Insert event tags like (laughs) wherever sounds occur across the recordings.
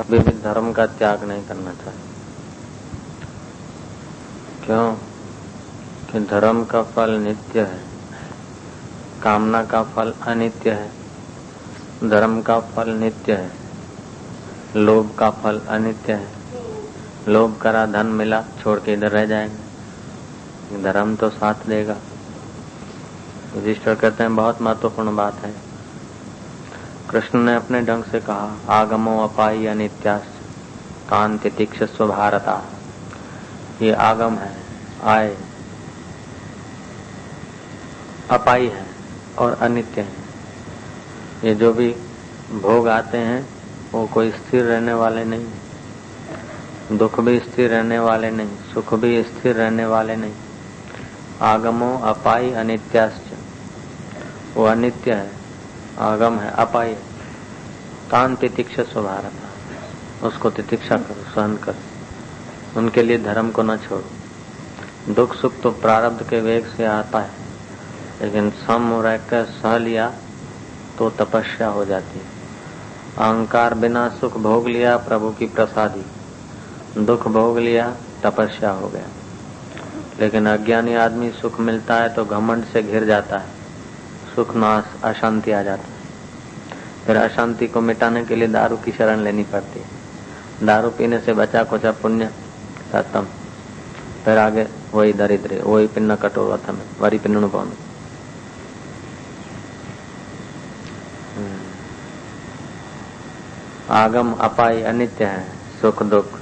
कभी भी धर्म का त्याग नहीं करना चाहिए। क्यों? कि धर्म का फल नित्य है, कामना का फल अनित्य है, धर्म का फल नित्य है, लोभ का फल अनित्य है। लोभ करा धन मिला, छोड़ के इधर रह जाएँगे। धर्म तो साथ देगा। रजिस्टर कहते हैं, बहुत महत्वपूर्ण बात है। कृष्ण ने अपने ढंग से कहा, आगमो अपाई अनित्यास कान तितिक्षस्व भारता। ये आगम है आए अपाई है और अनित्य है। ये जो भी भोग आते हैं, वो कोई स्थिर रहने वाले नहीं, दुख भी स्थिर रहने वाले नहीं, सुख भी स्थिर रहने वाले नहीं। आगमो अपाई अनित्याश्च, वो अनित्य है, आगम है, अपाय तान तितिक्षा स्वभारत उसको तितिक्षा करो, सहन करो। उनके लिए धर्म को न छोड़ो। दुख सुख तो प्रारब्ध के वेग से आता है। लेकिन सम रहकर सह लिया तो तपस्या हो जाती है। अहंकार बिना सुख भोग लिया प्रभु की प्रसादी। दुख भोग लिया, तपस्या हो गया। लेकिन अज्ञानी आदमी सुख मिलता है तो घमंड से घिर जाता है। सुख नाश, अशांति आ जाती है। फिर अशांति को मिटाने के लिए दारू की शरण लेनी पड़ती है। दारू पीने से बचा कुचा पुण्य खत्म फिर आगे वही दरिद्र वही पिन्न कटोर में वरी पिन्न पौन हम्म। आगम अपाई अनित्य है, सुख दुख।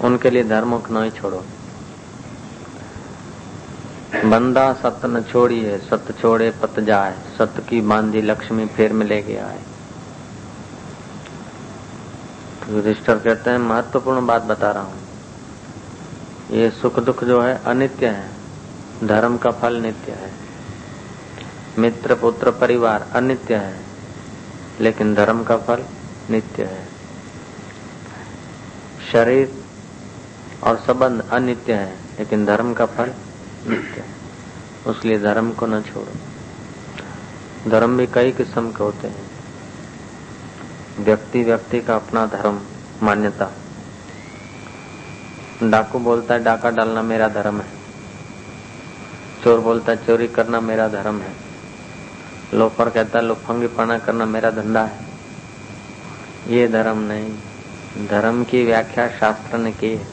उनके लिए धर्म को नहीं छोड़ो। बंदा सत न छोड़िए सत छोड़े पत जाए सत की बांधी लक्ष्मी फिर मिलेगी आए। तो युधिष्ठर कहते हैं, महत्वपूर्ण बात बता रहा हूँ। ये सुख दुख जो है, अनित्य है। धर्म का फल नित्य है। मित्र, पुत्र, परिवार अनित्य है। लेकिन धर्म का फल नित्य है। शरीर और संबंध अनित्य है, लेकिन धर्म का फल नित्य है। उसलिए धर्म को न छोड़ो। धर्म भी कई किस्म के होते हैं। व्यक्ति व्यक्ति का अपना धर्म, मान्यता। डाकू बोलता है, डाका डालना मेरा धर्म है। चोर बोलता है, चोरी करना मेरा धर्म है। लोफर कहता है, लुफंगी पना करना मेरा धंधा है। ये धर्म नहीं। धर्म की व्याख्या शास्त्र ने की है।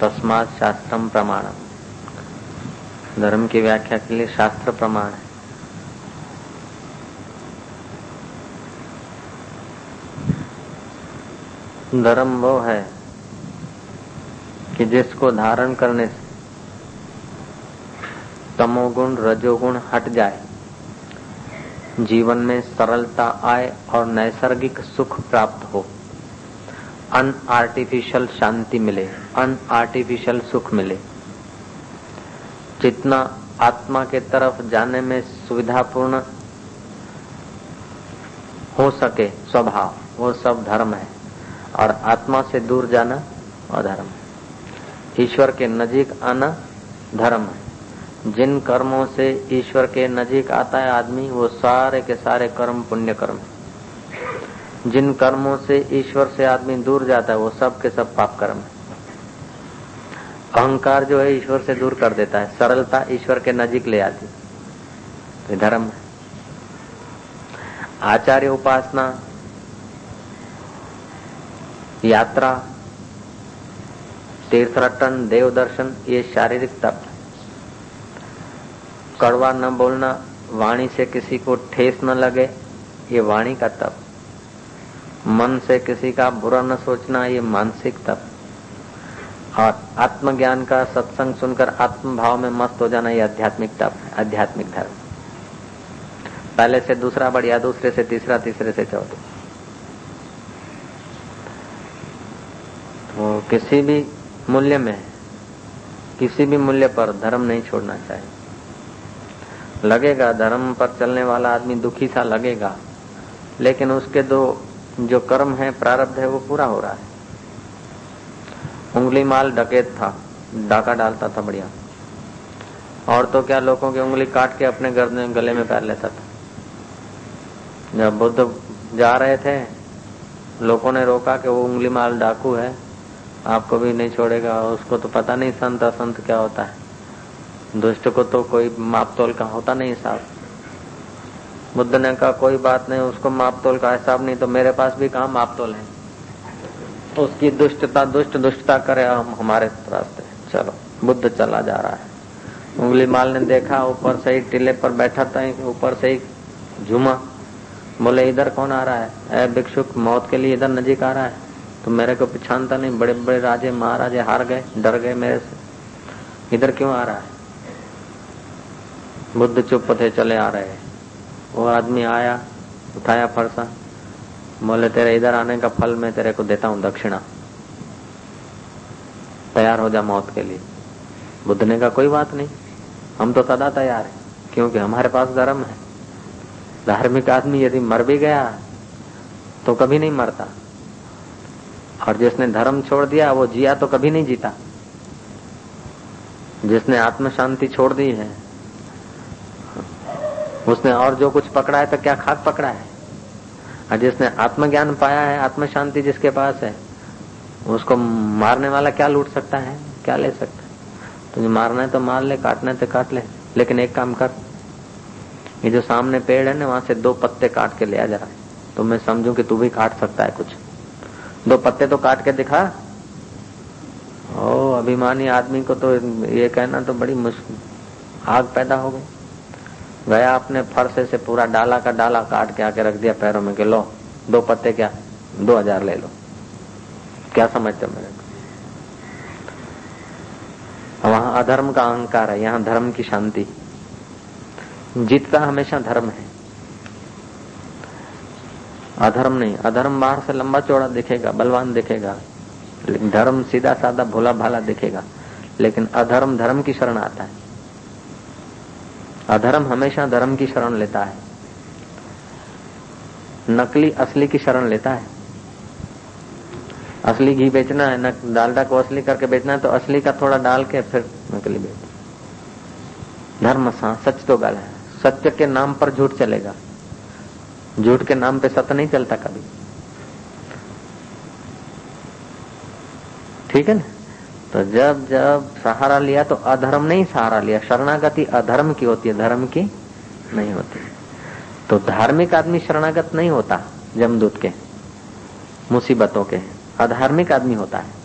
तस्मात शास्त्रम प्रमाणम। धर्म की व्याख्या के लिए शास्त्र प्रमाण है। धर्म वो है कि जिसको धारण करने से तमोगुण, रजोगुण हट जाए। जीवन में सरलता आए और नैसर्गिक सुख प्राप्त हो। अन आर्टिफिशियल शांति मिले अन आर्टिफिशियल सुख मिले। जितना आत्मा के तरफ़ जाने में सुविधापूर्ण हो सके स्वभाव, वो सब धर्म है। और आत्मा से दूर जाना अधर्म है। ईश्वर के नजीक आना धर्म है। जिन कर्मों से ईश्वर के नजीक आता है आदमी, वो सारे के सारे कर्म पुण्य कर्म है। जिन कर्मों से ईश्वर से आदमी दूर जाता है, वो सब के सब पाप कर्म है। अहंकार जो है ईश्वर से दूर कर देता है, सरलता ईश्वर के नजीक ले आती तो धर्म है। आचार्य उपासना, यात्रा, तीर्थरटन, देव दर्शन, ये शारीरिक तप कड़वा न बोलना, वाणी से किसी को ठेस न लगे, ये वाणी का तप। मन से किसी का बुरा न सोचना, ये मानसिक तप। और आत्मज्ञान का सत्संग सुनकर आत्म भाव में मस्त हो जाना ये आध्यात्मिक तप है आध्यात्मिक धर्म। पहले से दूसरा बढ़िया दूसरे से तीसरा, तीसरे से चौथे। तो किसी भी मूल्य में, किसी भी मूल्य पर धर्म नहीं छोड़ना चाहिए। लगेगा, धर्म पर चलने वाला आदमी दुखी सा लगेगा, लेकिन उसके दो जो कर्म है, प्रारब्ध है, वो पूरा हो रहा है। उंगली माल डकेत था, डाका डालता था बढ़िया। और तो क्या लोगों की उंगली काट के अपने गले में पैर लेता था। जब बुद्ध जा रहे थे, लोगों ने रोका कि वो उंगली माल डाकू है, आपको भी नहीं छोड़ेगा, उसको तो पता नहीं संत असंत क्या होता है। दुष्ट को तो कोई माप तोल का होता नहीं साहब। बुद्ध ने कहा, कोई बात नहीं, उसको माप तोल का हिसाब नहीं तो मेरे पास भी कहा माप तोल है? उसकी दुष्टता, दुष्ट दुष्टता करे हम, हमारे रास्ते चलो, बुद्ध चला जा रहा है। उंगली माल ने देखा, ऊपर से ही टीले पर बैठा था, ऊपर से ही झूमा। बोले, इधर कौन आ रहा है? ए, भिक्षुक, मौत के लिए इधर नजीक आ रहा है। तो मेरे को पहचानता नहीं बड़े बड़े राजे, महाराजे हार गए, डर गए मेरे से। इधर क्यों आ रहा है? बुद्ध चुप थे, चले आ रहे। वो आदमी आया, उठाया फरसा। बोले तेरे इधर आने का फल मैं तेरे को देता हूँ दक्षिणा। तैयार हो जा मौत के लिए। बुद्ध ने कोई बात नहीं। हम तो सदा तैयार है, क्योंकि हमारे पास धर्म है। धार्मिक आदमी यदि मर भी गया तो कभी नहीं मरता। और जिसने धर्म छोड़ दिया, वो जिया तो कभी नहीं जीता। जिसने आत्म शांति छोड़ दी है, उसने और जो कुछ पकड़ा है तो क्या खाक पकड़ा है? और जिसने आत्मज्ञान पाया है आत्म शांति जिसके पास है, उसको मारने वाला क्या लूट सकता है? क्या ले सकता है? तुझे मारना है तो मार ले, काटना है तो काट ले, लेकिन एक काम कर। ये जो सामने पेड़ है ना, वहाँ से दो पत्ते काट के ले आ जा तो मैं समझू कि तू भी काट सकता है कुछ। दो पत्ते तो काट के दिखा। ओ, अभिमानी आदमी को तो ये कहना तो बड़ी मुश्किल, आग पैदा हो गई। गया अपने फरसे से पूरा डाला का डाला काट के आके रख दिया पैरों में कि लो, दो पत्ते क्या? दो हज़ार ले लो। क्या समझते मेरे वहाँ अधर्म का अहंकार है, यहाँ धर्म की शांति। जीतता हमेशा धर्म है। अधर्म नहीं, अधर्म बाहर से लंबा चौड़ा दिखेगा, बलवान दिखेगा धर्म सीधा साधा भोला भाला दिखेगा। लेकिन अधर्म धर्म की शरण आता है। अधर्म हमेशा धर्म की शरण लेता है। नकली असली की शरण लेता है। असली घी बेचना है, न डालडा को असली करके बेचना है तो असली का थोड़ा डाल के फिर नकली बेच। धर्म सा, सच तो गल है। सत्य के नाम पर झूठ चलेगा। झूठ के नाम पे सत्य नहीं चलता कभी। ठीक है ना? तो जब जब सहारा लिया तो अधर्म नहीं सहारा लिया, शरणागति अधर्म की होती है, धर्म की नहीं होती। तो धार्मिक आदमी शरणागत नहीं होता, जमदूत के, मुसीबतों के, अधार्मिक आदमी होता है।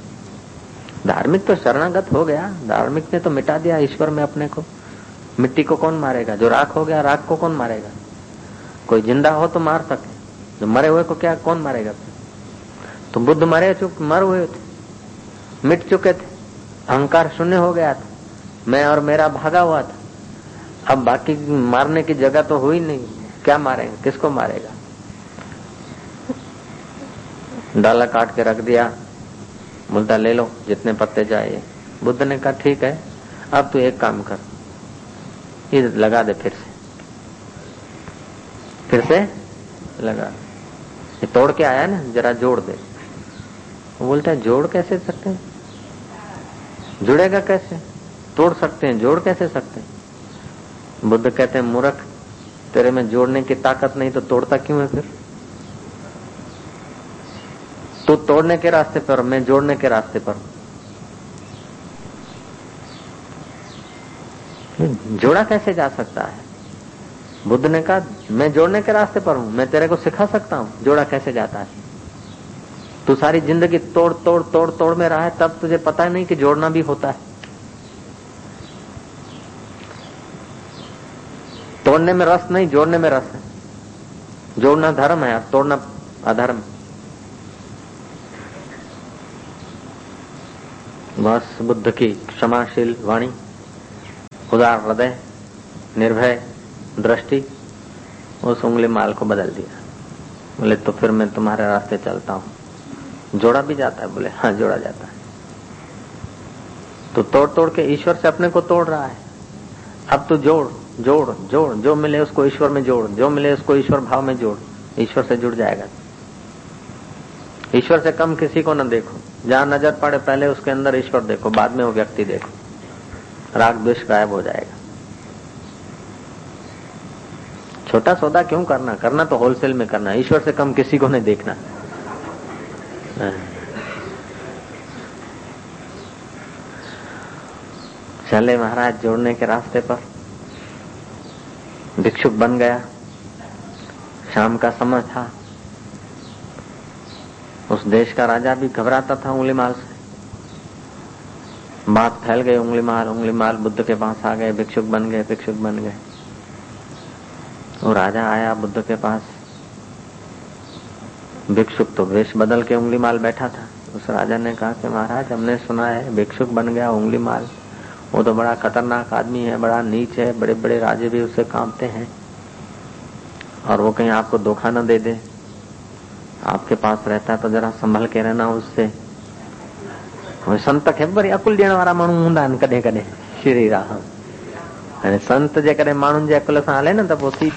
धार्मिक तो शरणागत हो गया, धार्मिक ने तो मिटा दिया ईश्वर में अपने को। मिट्टी को कौन मारेगा? जो राख हो गया, राख को कौन मारेगा? कोई ज़िंदा हो तो मार सके, जो मरे हुए को क्या, कौन मारेगा? तो बुद्ध मरे चुक मर हुए थे, मिट चुके थे। अहंकार शून्य हो गया था। मैं और मेरा भागा हुआ था। अब बाकी मारने की जगह तो हुई नहीं। क्या मारेंगे? किसको मारेगा? डाला काट के रख दिया। बोलता ले लो, जितने पत्ते चाहिए। बुद्ध ने कहा, ठीक है, अब तू एक काम कर। ये लगा दे फिर से। फिर से लगा ये तोड़ के आया ना, जरा जोड़ दे। बोलता है, जोड़ कैसे सकते हैं? जुड़ेगा कैसे? तोड़ सकते हैं, जोड़ कैसे सकते हैं? बुद्ध कहते हैं, मूर्ख, तेरे में जोड़ने की ताकत नहीं तो तोड़ता क्यों है फिर? तू तो तोड़ने के रास्ते पर, मैं जोड़ने के रास्ते पर। जोड़ा कैसे जा सकता है? बुद्ध ने कहा, मैं जोड़ने के रास्ते पर हूँ, मैं तेरे को सिखा सकता हूँ, जोड़ा कैसे जाता है? तू सारी ज़िंदगी तोड़ तोड़ तोड़ तोड़ में रहा है, तब तुझे पता नहीं कि जोड़ना भी होता है। तोड़ने में रस नहीं, जोड़ने में रस है। जोड़ना धर्म है, तोड़ना अधर्म। बस बुद्ध की क्षमाशील वाणी, उदार हृदय, निर्भय दृष्टि, उस उंगली माल को बदल दिया। बोले तो फिर मैं तुम्हारे रास्ते चलता हूँ। जोड़ा भी जाता है, बोले हाँ जोड़ा जाता है। तो तोड़ तोड़ के ईश्वर से अपने को तोड़ रहा है। अब तो जोड़ जोड़ जोड़, जो मिले उसको ईश्वर में जोड़, जो मिले उसको ईश्वर भाव में जोड़, ईश्वर से जुड़ जाएगा। ईश्वर से कम किसी को न देखो। जहाँ नज़र पड़े, पहले उसके अंदर ईश्वर देखो, बाद में वो व्यक्ति देखो। राग, द्वेष गायब हो जाएगा। छोटा सौदा क्यों करना? करना तो होलसेल में करना ईश्वर से कम किसी को नहीं देखना। चले महाराज जोड़ने के रास्ते पर भिक्षुक बन गया। शाम का समय था। उस देश का राजा भी घबराता था उंगली माल से। बात फैल गई उंगली माल उंगली माल बुद्ध के पास आ गए, भिक्षुक बन गए, भिक्षुक बन गए। वो राजा आया बुद्ध के पास। भिक्षुक तो वेश बदल के उंगली माल बैठा था। उस राजा ने कहा कि महाराज, हमने सुना है, भिक्षुक बन गया उंगली माल। वो तो बड़ा खतरनाक आदमी है, बड़ा नीच है बड़े बड़े राजे भी उसे कांपते हैं। और वो कहीं आपको धोखा न दे दे। आपके पास रहता है तो जरा संभल के रहना उससे। संत वरी अकुल वारा माण्हू हूंदा आहिनि कॾहिं कॾहिं श्री राम। संत जेकॾहिं माण्हुनि जे अकुल सां हले न, त पोइ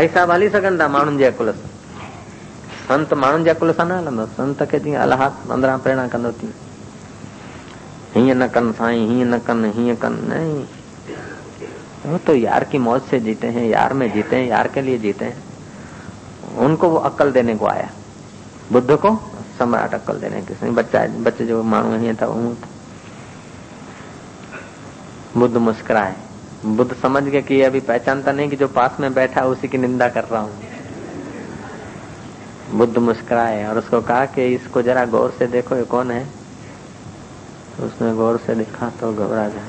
हिसाब हली सघनि माण्हुनि जे अकुल सां संत माण्हुनि जे अकुल सां न हलंदो संत खे जीअं अलाह पंद्रहं प्रेरणा कंदो तीअं हीअं न कनि साईं हीअं न कनि हीअं कनि, नहीं। वो तो यार की मौज से जीते हैं, यार में जीते हैं, यार के लिए जीते हैं। उनको वो अक्ल देने को आया। बुद्ध को सम्राट अक्ल देने के बच्चा, बच्चे जो मानो ही था वो बुद्ध मुस्कुराए। बुद्ध समझ गए कि अभी पहचानता नहीं कि जो पास में बैठा है उसी की निंदा कर रहा हूँ। बुद्ध मुस्कुराए और उसको कहा कि इसको जरा गौर से देखो, ये कौन है? उसने गौर से देखा तो घबरा जाए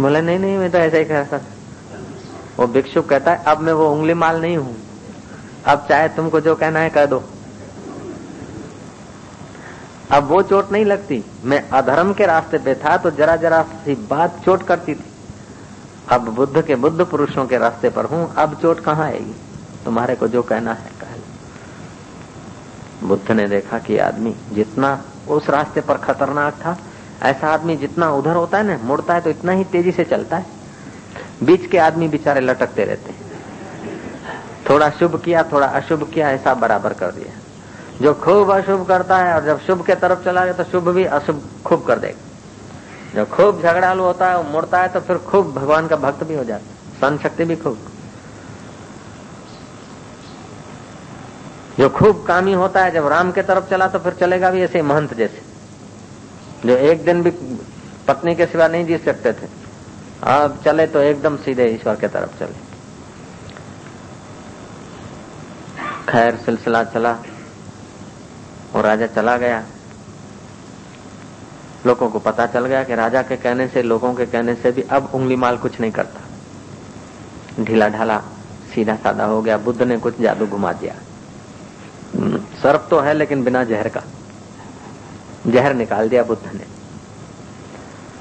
बोले, नहीं नहीं, मैं तो ऐसा ही कर वो भिक्षु कहता है, अब मैं वो उंगली माल नहीं हूँ। अब चाहे तुमको जो कहना है कह दो। अब वो चोट नहीं लगती। मैं अधर्म के रास्ते पे था तो जरा जरा सी बात चोट करती थी। अब बुद्ध के बुद्ध पुरुषों के रास्ते पर हूँ, अब चोट कहाँ आएगी? तुम्हारे को जो कहना है, कह बुद्ध ने देखा कि आदमी जितना उस रास्ते पर खतरनाक था, ऐसा आदमी जितना उधर होता है ना, मुड़ता है तो इतना ही तेज़ी से चलता है। बीच के आदमी बेचारे लटकते रहते हैं। थोड़ा शुभ किया, थोड़ा अशुभ किया, ऐसा बराबर कर दिया। जो खूब अशुभ करता है और जब शुभ के तरफ़ चला गया तो शुभ भी अशुभ, खूब कर देगा। जो खूब झगड़ालू होता है मुड़ता है तो फिर खूब भगवान का भक्त भी हो जाता है। सन शक्ति भी खूब। जो खूब कामी होता है, जब राम के तरफ़ चला तो फिर चलेगा भी ऐसे महंत जैसे। जो एक दिन भी पत्नी के सिवा नहीं जी सकते थे। अब चले तो एकदम सीधे ईश्वर के तरफ़ चले। खैर, सिलसिला चला, और राजा चला गया। लोगों को पता चल गया कि राजा के कहने से, लोगों के कहने से भी अब उंगली माल कुछ नहीं करता। ढीला ढाला, सीधा साधा हो गया, बुद्ध ने कुछ जादू घुमा दिया। सर्प तो है लेकिन बिना जहर का। जहर निकाल दिया बुद्ध ने।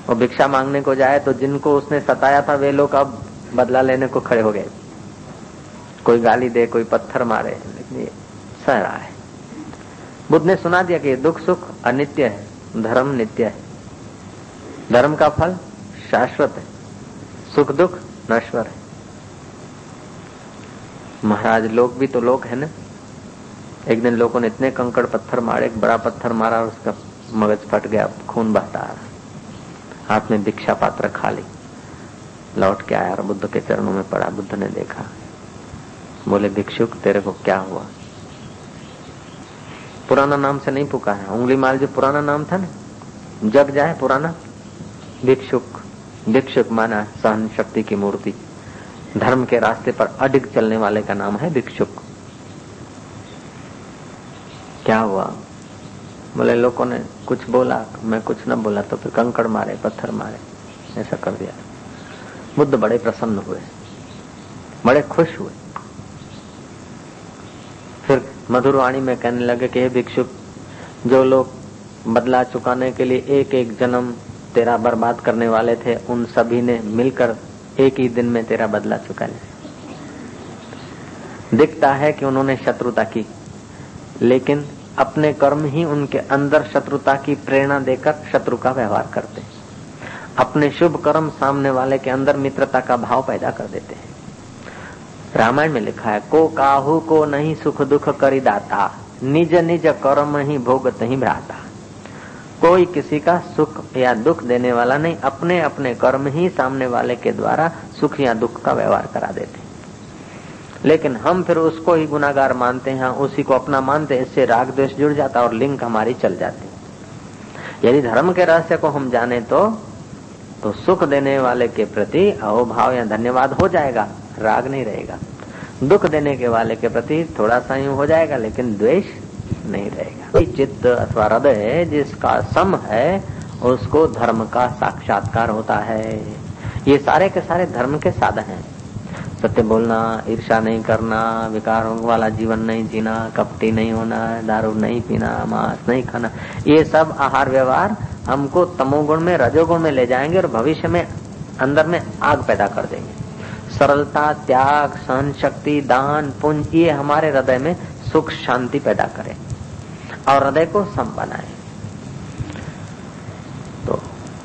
और भिक्षा मांगने को जाए तो जिनको उसने सताया था, वे लोग अब बदला लेने को खड़े हो गए। कोई गाली दे, कोई पत्थर मारे, लेकिन सह रहा है। बुद्ध ने सुना दिया कि दुख सुख अनित्य है। धर्म नित्य है। धर्म का फल शाश्वत है। सुख दुख नश्वर है। महाराज, लोग भी तो लोग है ना। एक दिन लोगों ने इतने कंकड़ पत्थर मारे, एक बड़ा पत्थर मारा और उसका मगज फट गया, खून बहता आ रहा। हाथ में भिक्षा पात्र खाली लौट के आया और बुद्ध के चरणों में पड़ा। बुद्ध ने देखा, बोले, भिक्षुक, तेरे को क्या हुआ? पुराना नाम से नहीं पुकारा उंगली माल जो पुराना नाम था ना, जग जाए पुराना। भिक्षुक भिक्षुक माना सहन शक्ति की मूर्ति। धर्म के रास्ते पर अडिग चलने वाले का नाम है भिक्षुक। क्या हुआ? बोले, लोगों ने कुछ बोला, मैं कुछ न बोला तो फिर कंकड़ मारे, पत्थर मारे, ऐसा कर दिया। बुद्ध बड़े प्रसन्न हुए, बड़े खुश हुए। मधुर वाणी में कहने लगे कि, हे भिक्षुक जो लोग बदला चुकाने के लिए एक एक जन्म तेरा बर्बाद करने वाले थे, उन सभी ने मिलकर एक ही दिन में तेरा बदला चुका लिया। दिखता है कि उन्होंने शत्रुता की, लेकिन अपने कर्म ही उनके अंदर शत्रुता की प्रेरणा देकर शत्रु का व्यवहार करते अपने शुभ कर्म सामने वाले के अंदर मित्रता का भाव पैदा कर देते हैं। रामायण में लिखा है, को काहू को नहीं सुख दुख करी दाता, निज निज कर्म ही भोगत ही भ्राता। कोई किसी का सुख या दुख देने वाला नहीं, अपने अपने कर्म ही सामने वाले के द्वारा सुख या दुख का व्यवहार करा देते लेकिन हम फिर उसको ही गुनागार मानते हैं, उसी को अपना मानते इससे राग द्वेष जुड़ जाता और लिंक हमारी चल जाती। यदि धर्म के रहस्य को हम जाने तो तो सुख देने वाले के प्रति अहोभाव या धन्यवाद हो जाएगा। राग नहीं रहेगा। दुख देने के वाले के प्रति थोड़ा सा यूँ हो जाएगा, लेकिन द्वेष नहीं रहेगा। चित्त अथवा हृदय जिसका सम है, उसको धर्म का साक्षात्कार होता है। ये सारे के सारे धर्म के साधन हैं। सत्य बोलना ईर्षा नहीं करना, विकारों वाला जीवन नहीं जीना, कपटी नहीं होना, दारू नहीं पीना, मांस नहीं खाना, ये सब आहार व्यवहार हमको तमोगुण में, रजोगुण में ले जाएँगे और भविष्य में, अंदर में आग पैदा कर देंगे। सरलता, त्याग सहन शक्ति दान पुंज ये हमारे हृदय में सुख, शांति पैदा करे और हृदय को सम बनाए। तो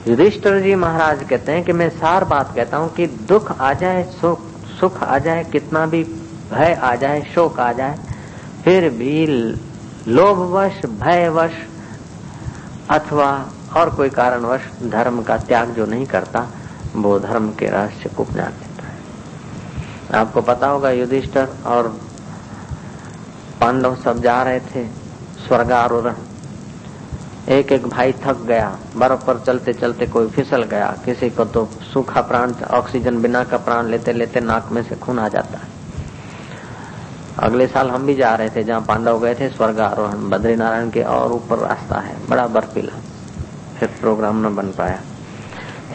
युधिष्ठिर जी महाराज कहते हैं कि मैं सार बात कहता हूँ कि दुख आ जाए, सुख सुख आ जाए, कितना भी भय आ जाए, शोक आ जाए, फिर भी लोभवश, भयवश अथवा और कोई कारणवश धर्म का त्याग जो नहीं करता, वो धर्म के रहस्य को है। आपको पता होगा, युधिष्ठर और पांडव सब जा रहे थे स्वर्गारोहण। एक एक भाई थक गया, बर्फ़ पर चलते चलते कोई फिसल गया। किसी को तो सूखा प्राण, ऑक्सीजन बिना का प्राण लेते लेते नाक में से खून आ जाता है। अगले साल हम भी जा रहे थे, जहाँ पांडव गए थे स्वर्ग आरोहण बद्रीनारायण के और ऊपर रास्ता है, बड़ा बर्फीला। फिर प्रोग्राम न बन पाया।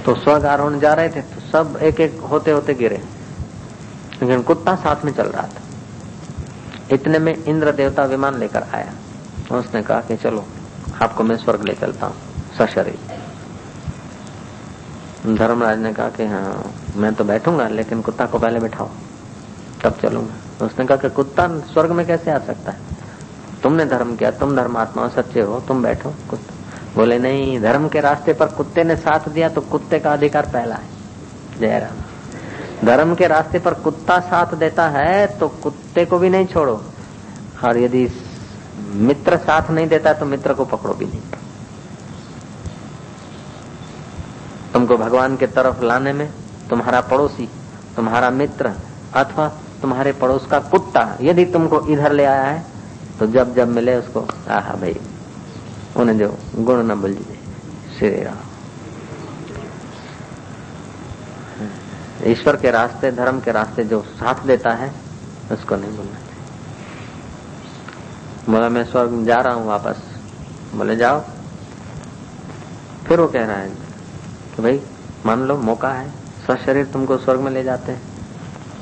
तो स्वर्ग आरोहण जा रहे थे तो सब एक एक होते होते गिरे। लेकिन कुत्ता साथ में चल रहा था। इतने में इंद्र देवता विमान लेकर आया। उसने कहा कि चलो, आपको मैं स्वर्ग ले चलता हूँ, सशरीर। धर्मराज ने कहा कि हाँ मैं तो बैठूँगा, लेकिन कुत्ता को पहले बैठाओ। तब चलूँगा। उसने कहा कि कुत्ता स्वर्ग में कैसे आ सकता है? तुमने धर्म किया, तुम धर्मात्मा हो सच्चे हो, तुम बैठो, कुत्ता। बोले, नहीं, धर्म के रास्ते पर कुत्ते ने साथ दिया तो कुत्ते का अधिकार पहला है। जय राम। धर्म के रास्ते पर कुत्ता साथ देता है तो कुत्ते को भी नहीं छोड़ो। और यदि मित्र साथ नहीं देता तो मित्र को पकड़ो भी नहीं। तुमको भगवान के तरफ़ लाने में तुम्हारा पड़ोसी, तुम्हारा मित्र, अथवा तुम्हारे पड़ोस का कुत्ता यदि तुमको इधर ले आया है तो जब जब मिले उसको, आहा भाई, उन्हें जो गुण न भूल श्री राम। ईश्वर के रास्ते, धर्म के रास्ते जो साथ देता है, उसको नहीं भूलना बोला, मैं स्वर्ग जा रहा हूँ वापस। बोले, जाओ। फिर वो कह रहा है, कि भाई, मान लो, मौका है। सशरीर तुमको स्वर्ग में ले जाते हैं।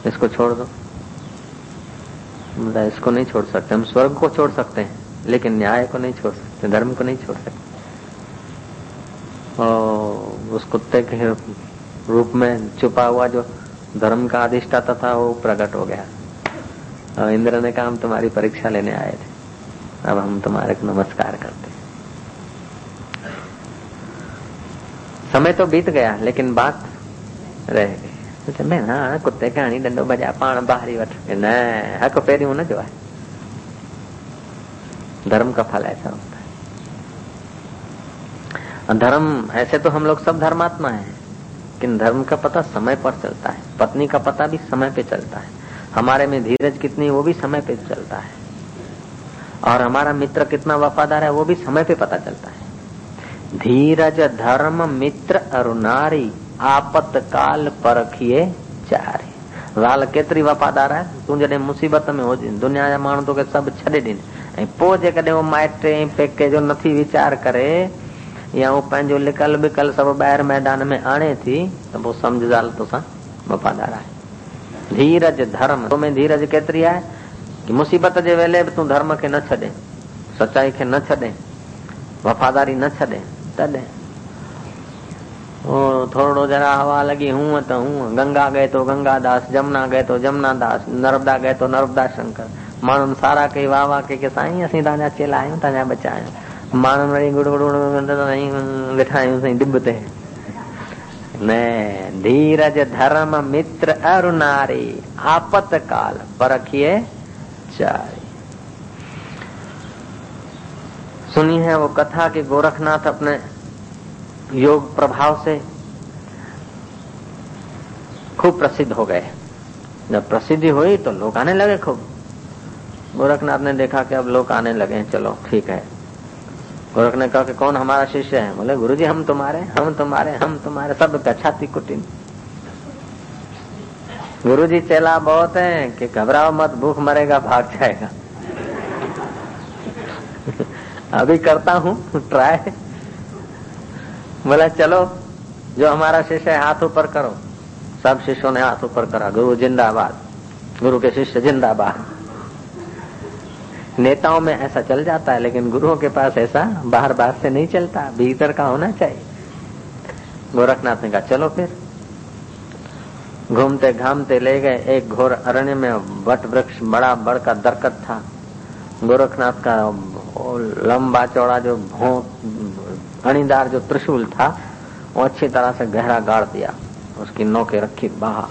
इसको छोड़ दो। बोला, इसको नहीं छोड़ सकते। हम स्वर्ग को छोड़ सकते हैं, लेकिन न्याय को नहीं छोड़ सकते, धर्म को नहीं छोड़ सकते। और उस कुत्ते के रूप में छुपा हुआ जो धर्म का अधिष्ठाता था, वो प्रकट हो गया। और इंद्र ने कहा, हम तुम्हारी परीक्षा लेने आए थे। अब हम तुम्हारे को नमस्कार करते समय तो बीत गया, लेकिन बात रह गई। तो मैं ना, कुत्ते, कहानी, डंडो बजा पाण बाहरी वठ न, हक, फेरी न, जो है। धर्म का फल ऐसा होता है। धर्म, ऐसे तो हम लोग सब धर्मात्मा है। लेकिन धर्म का पता समय पर चलता है। पत्नी का पता भी समय पे चलता है। हमारे में धीरज कितनी, वो भी समय पे चलता है। और हमारा मित्र कितना वफादार है, वो भी समय पे पता चलता है। धीरज, धर्म, मित्र और नारी आपत काल परखिए चारे। वाल केतरी वफ़ादार आहे तूं जॾहिं मुसीबत में हुजे दुनिया जा माण्हू तोखे सभु छॾे ॾिन। ऐं पोइ जेकॾहिं उहो माइट ऐं पेके जो नथी वीचार करे या उहो पंहिंजो लिकल बिकल सभु ॿाहिरि मैदान में आणे थी, त पोइ सम्झ ज़ाल तोसां वफ़ादार आहे। धीरज धर्म। तो में धीरज केतिरी आहे? कि मुसीबत जे वेले बि तूं धर्म खे न छॾे सचाई खे न छॾे, वफ़ादारी न छॾे तॾहिं थोड़ो जरा हवा लगी हूँ त हूँ, गंगा गए तो गंगा दास जमुना गए तो जमुना दास नर्मदा गए तो नर्मदा शंकर। माण्हुनि सारा कई वाह वाह कई की साईं, असीं तव्हांजा चेला आहियूं तव्हांजा बचा आहियूं। माण्हुनि वरी गुड़ गुड़ वेठा आहियूं साईं डिब ते न धीरज धर्म मित्र अरु नारी आपत काल परखिए चारी सुनी है वो कथा कि गोरखनाथ अपने योग प्रभाव से खूब प्रसिद्ध हो गए। जब प्रसिद्धि हुई तो लोग आने लगे खूब। गोरखनाथ ने देखा कि अब लोग आने लगे चलो ठीक है। गोरख ने कहा कि कौन हमारा शिष्य है? बोले गुरु जी हम तुम्हारे हम तुम्हारे हम तुम्हारे, सब छाती कुटिन गुरु जी चेला बहुत है, कि घबराओ मत, भूख मरेगा, भाग जाएगा। अभी करता हूँ, ट्राई। बोला, चलो, जो हमारा शिष्य है, हाथ ऊपर करो। सब शिष्यों ने हाथ ऊपर करा। गुरु जिंदाबाद। गुरु के शिष्य जिंदाबाद। नेताओं में ऐसा चल जाता है, लेकिन गुरुओं के पास ऐसा बाहर बाहर से नहीं चलता, भीतर का होना चाहिए। गोरखनाथ ने कहा, चलो फिर। घूमते घामते ले गए, एक घोर अरण्य में वट वृक्ष बड़ा बड़ का दरकत था। गोरखनाथ का लंबा चौड़ा जो अणीदार जो त्रिशूल था, वो अच्छी तरह से गहरा गाड़ दिया। उसकी नौके रखी बाहर।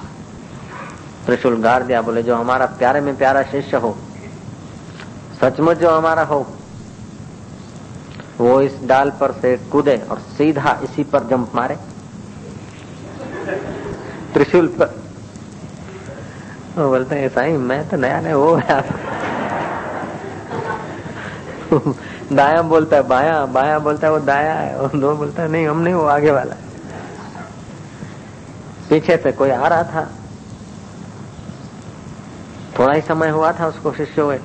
त्रिशूल गाड़ दिया, बोले, जो हमारा प्यारे में प्यारा शिष्य हो सचमुच जो हमारा हो, वो इस डाल पर से कूदे और सीधा इसी पर जंप मारे। त्रिशूल पर। वो बोलते हैं, साई, मैं तो नया नया गया दाया बोलता है, बाया बाया बोलता है, वो दाया है। और दो बोलता है, नहीं, हम नहीं, वो आगे वाला है। पीछे से कोई आ रहा था। थोड़ा ही समय हुआ था, उसको शिष्य हुए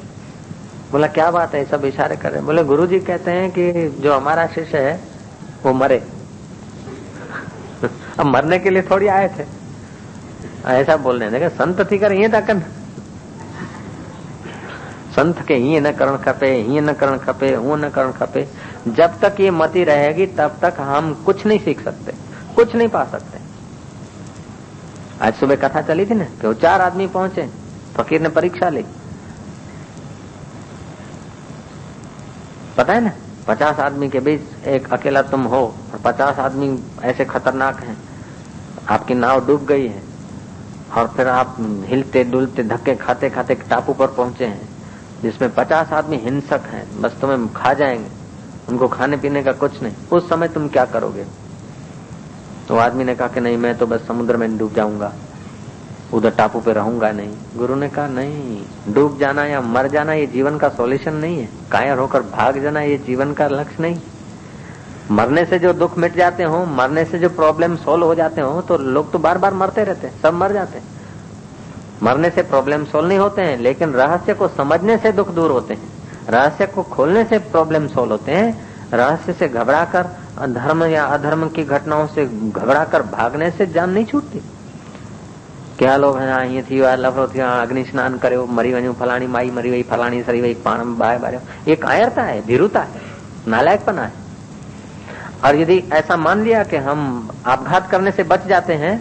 बोला, क्या बात है, सब इशारे कर रहे बोले गुरु जी कहते हैं कि जो हमारा शिष्य है, वो मरे। (laughs) अब मरने के लिए थोड़ी आए थे। ऐसा बोलने देखे संत थी कर ये था संत के ही न करण खपे ही न करण खपे वो न करण खपे। जब तक ये मती रहेगी, तब तक हम कुछ नहीं सीख सकते, कुछ नहीं पा सकते। आज सुबह कथा चली थी ना, कि वो चार आदमी पहुँचे, फकीर ने परीक्षा ली। पता है ना? पचास आदमी के बीच एक अकेला तुम हो और पचास आदमी ऐसे खतरनाक हैं। आपकी नाव डूब गई है और फिर आप हिलते डुलते धक्के खाते खाते टापू पर पहुँचे हैं, जिसमें पचास आदमी हिंसक हैं। बस तुम्हें खा जाएँगे। उनको खाने पीने का कुछ नहीं। उस समय तुम क्या करोगे? तो आदमी ने कहा कि नहीं, मैं तो बस समुद्र में डूब जाऊँगा। उधर टापू पे रहूँगा नहीं। गुरु ने कहा, नहीं, डूब जाना या मर जाना ये जीवन का सॉल्यूशन नहीं है। कायर होकर भाग जाना ये जीवन का लक्ष्य नहीं। मरने से जो दुख मिट जाते हो, मरने से जो प्रॉब्लम सोल्व हो जाते हो तो लोग तो बार बार मरते रहते सब मर जाते मरने से प्रॉब्लम सोल्व नहीं होते हैं, लेकिन रहस्य को समझने से दुख दूर होते हैं। रहस्य को खोलने से प्रॉब्लम सोल्व होते हैं। रहस्य से घबराकर धर्म या अधर्म की घटनाओं से घबराकर भागने से जान नहीं छूटती। क्या लोग हाँ ईअं थी आहे लफड़ो थी अग्नि स्नान करो मरी वञूं फलाणी माई मरी वही फलाणी सरी वही पाण बाहि बारियो ये कायरता है भीरुता है नालायकपना है और यदि ऐसा मान लिया कि हम आपघात करने से बच जाते हैं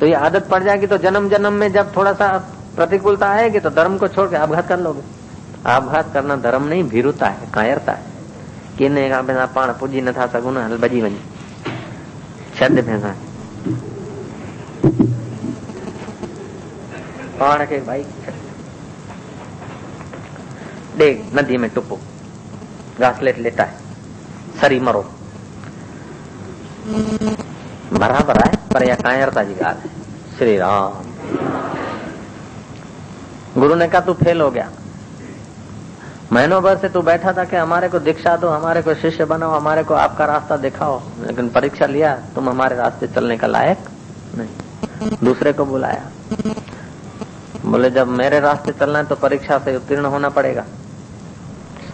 तो ये आदत पड़ जाएगी तो जन्म जन्म में जब थोड़ा सा प्रतिकूलता आएगी तो धर्म को छोड़ के आपघात कर लोगे आपघात करना धर्म नहीं भीरुता है कायरता है किने खां पंहिंजा पाण पुॼी नथा सघूं न हल भॼी वञ छॾ पंहिंजा पाण खे भाई। ॾे नदी में टुपो। घासलेट लेता है। सरी मरो। बराबर है, पर यह कायरता की गाल है। श्री राम गुरु ने कहा, तू फेल हो गया। महीनों भर से तू बैठा था कि हमारे को दीक्षा दो, हमारे को शिष्य बनाओ, हमारे को आपका रास्ता दिखाओ। लेकिन परीक्षा लिया, तुम हमारे रास्ते चलने का लायक नहीं। दूसरे को बुलाया। बोले, जब मेरे रास्ते चलना है तो परीक्षा से उत्तीर्ण होना पड़ेगा।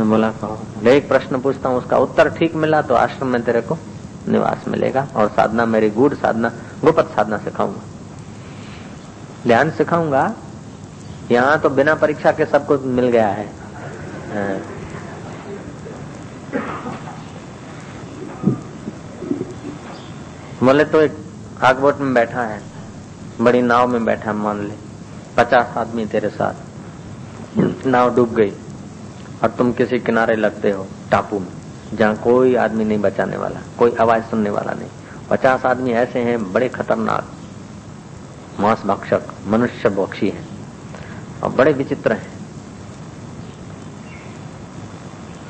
बोला, कहो? एक प्रश्न पूछता हूँ, उसका उत्तर ठीक मिला तो आश्रम में तेरे को निवास मिलेगा और साधना मेरी गुड़ साधना, गुप्त साधना सिखाऊँगा। ध्यान सिखाऊँगा, यहाँ तो बिना परीक्षा के सब कुछ मिल गया है। हाँ। बोले तो एक आगबोट में बैठा है, बड़ी नाव में बैठा है, मान ले। पचास आदमी तेरे साथ। नाव डूब गई और तुम किसी किनारे लगते हो टापू में, जहाँ कोई आदमी नहीं बचाने वाला, कोई आवाज़ सुनने वाला नहीं। पचास आदमी ऐसे हैं, बड़े खतरनाक, मांस भक्षक, मनुष्य बक्षी हैं और बड़े विचित्र हैं।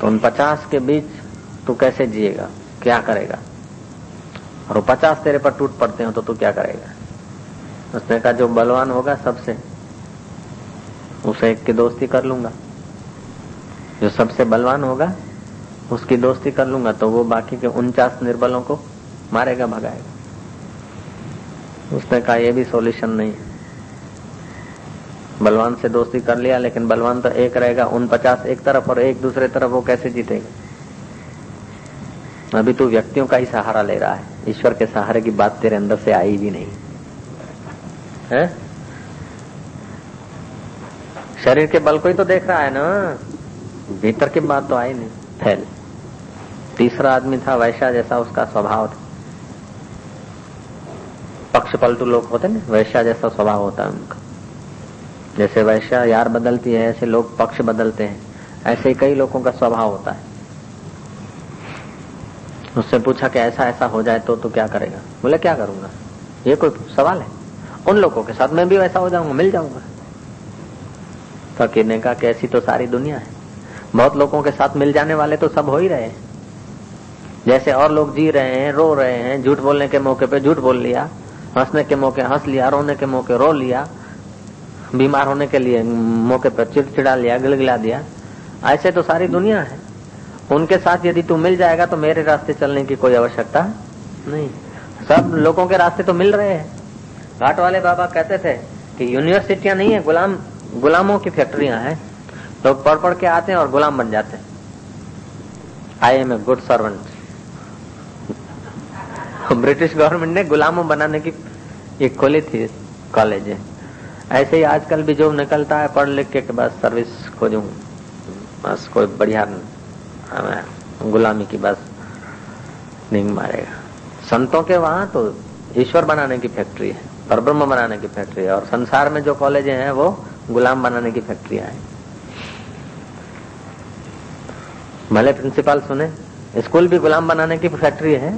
तो उन पचास के बीच तू कैसे जिएगा? क्या करेगा? और वो पचास तेरे पर टूट पड़ते हो तो तू क्या करेगा? उसने कहा, जो बलवान होगा सबसे उसे एक की दोस्ती कर लूँगा। जो सबसे बलवान होगा, उसकी दोस्ती कर लूँगा तो वो बाकी के उनचास निर्बलों को मारेगा, भगाएगा। उसने कहा, ये भी सॉल्यूशन नहीं बलवान से दोस्ती कर लिया, लेकिन बलवान तो एक रहेगा, उन पचास एक तरफ़ और एक दूसरे तरफ़ वो कैसे जीतेगा? अभी तू व्यक्तियों का ही सहारा ले रहा है। ईश्वर के सहारे की बात तेरे अंदर से आई भी नहीं। है? शरीर के बल को ही तो देख रहा है ना। भीतर की बात तो आई नहीं। फैल तीसरा आदमी था वैशा जैसा, उसका स्वभाव था। पक्ष पलटू लोग होते ना, वैश्या जैसा स्वभाव होता है उनका। जैसे वैश्या यार बदलती है, ऐसे लोग पक्ष बदलते हैं। ऐसे ही कई लोगों का स्वभाव होता है। उससे पूछा कि ऐसा ऐसा हो जाए तो तू क्या करेगा? बोले, क्या करूँगा? ये कोई सवाल है? उन लोगों के साथ मैं भी वैसा हो जाऊँगा, मिल जाऊँगा। फकीर ने कहा कि ऐसी तो सारी दुनिया है। बहुत लोगों के साथ मिल जाने वाले तो सब हो ही रहे हैं। जैसे और लोग जी रहे हैं, रो रहे हैं, झूठ बोलने के मौके पे झूठ बोल लिया, हंसने के मौके हंस लिया, रोने के मौके रो लिया, बीमार होने के लिए मौके पर चिड़चिड़ा लिया, गिलगिला दिया, ऐसे तो सारी दुनिया है। उनके साथ यदि तू मिल जाएगा तो मेरे रास्ते चलने की कोई आवश्यकता नहीं। सब लोगों के रास्ते तो मिल रहे हैं। घाट वाले बाबा कहते थे कि यूनिवर्सिटियाँ नहीं है, गुलाम गुलामों की फैक्ट्रियाँ हैं, लोग पढ़ पढ़ के आते हैं और गुलाम बन जाते हैं। I am a good servant British government ने गुलामों बनाने की एक खोली थी कॉलेज ऐसे ही आजकल भी जो निकलता है पढ़ लिख के बस सर्विस खोजू बस कोई बढ़िया गुलामी की बस नहीं मारेगा। संतों के वहाँ तो ईश्वर बनाने की फैक्ट्री है, पर ब्रह्म बनाने की फैक्ट्री है, और संसार में जो कॉलेज हैं वो गुलाम बनाने की फैक्ट्रिया है भले प्रिंसिपल सुने स्कूल भी गुलाम बनाने की फैक्ट्री है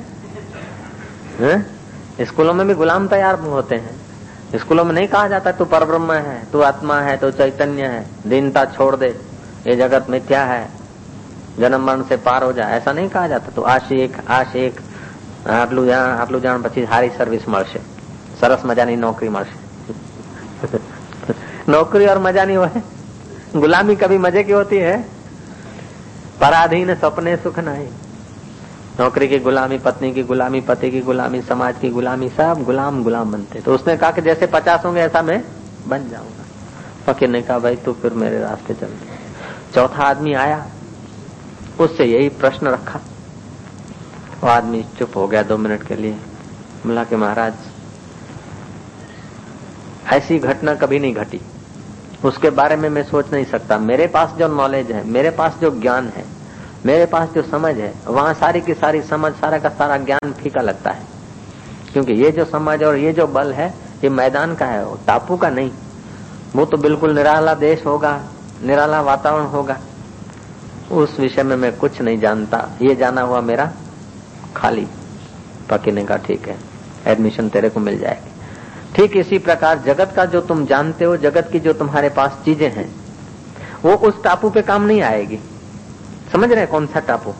स्कूलों में भी गुलाम तैयार होते हैं स्कूलों में नहीं कहा जाता तू पर ब्रह्म है तू आत्मा है तू चैतन्य है दीनता छोड़ दे ये जगत मिथ्या है जन्म मरण से पार हो जाए ऐसा नहीं कहा जाता तो આશિક આશિક આટલું જાણ આટલું જાણ પછી સારી સર્વિસ મળશે સરસ મજાની નોકરી મળશે (laughs) नौकरी और मज़ा नहीं है गुलामी कभी मज़े की होती है, पराधीन सपने सुख नहीं। नौकरी की गुलामी, पत्नी की गुलामी, पति की गुलामी, समाज की गुलामी, सब गुलाम गुलाम बनते। तो उसने कहा कि जैसे पचास होंगे ऐसा मैं बन जाऊँगा। फकीर ने कहा, भाई तू फिर मेरे रास्ते चल चौथा आदमी आया, उससे यही प्रश्न रखा। वो आदमी चुप हो गया दो मिनट के लिए। बोला के महाराज, ऐसी घटना कभी नहीं घटी। उसके बारे में मैं सोच नहीं सकता। मेरे पास जो नॉलेज है, मेरे पास जो ज्ञान है, मेरे पास जो समझ है, वहाँ सारी की सारी समझ, सारा का सारा ज्ञान फीका लगता है। क्योंकि ये जो समझ और ये जो बल है, ये मैदान का है टापू का नहीं। वो तो बिल्कुल निराला देश होगा, निराला वातावरण होगा। उस विषय में मैं कुछ नहीं जानता। ये जाना हुआ मेरा खाली। पकीने का ठीक है। एडमिशन तेरे को मिल जाएगी। ठीक इसी प्रकार जगत का जो तुम जानते हो, जगत की जो तुम्हारे पास चीज़ें हैं, वो उस टापू पे काम नहीं आएगी। समझ रहे कौन सा टापू?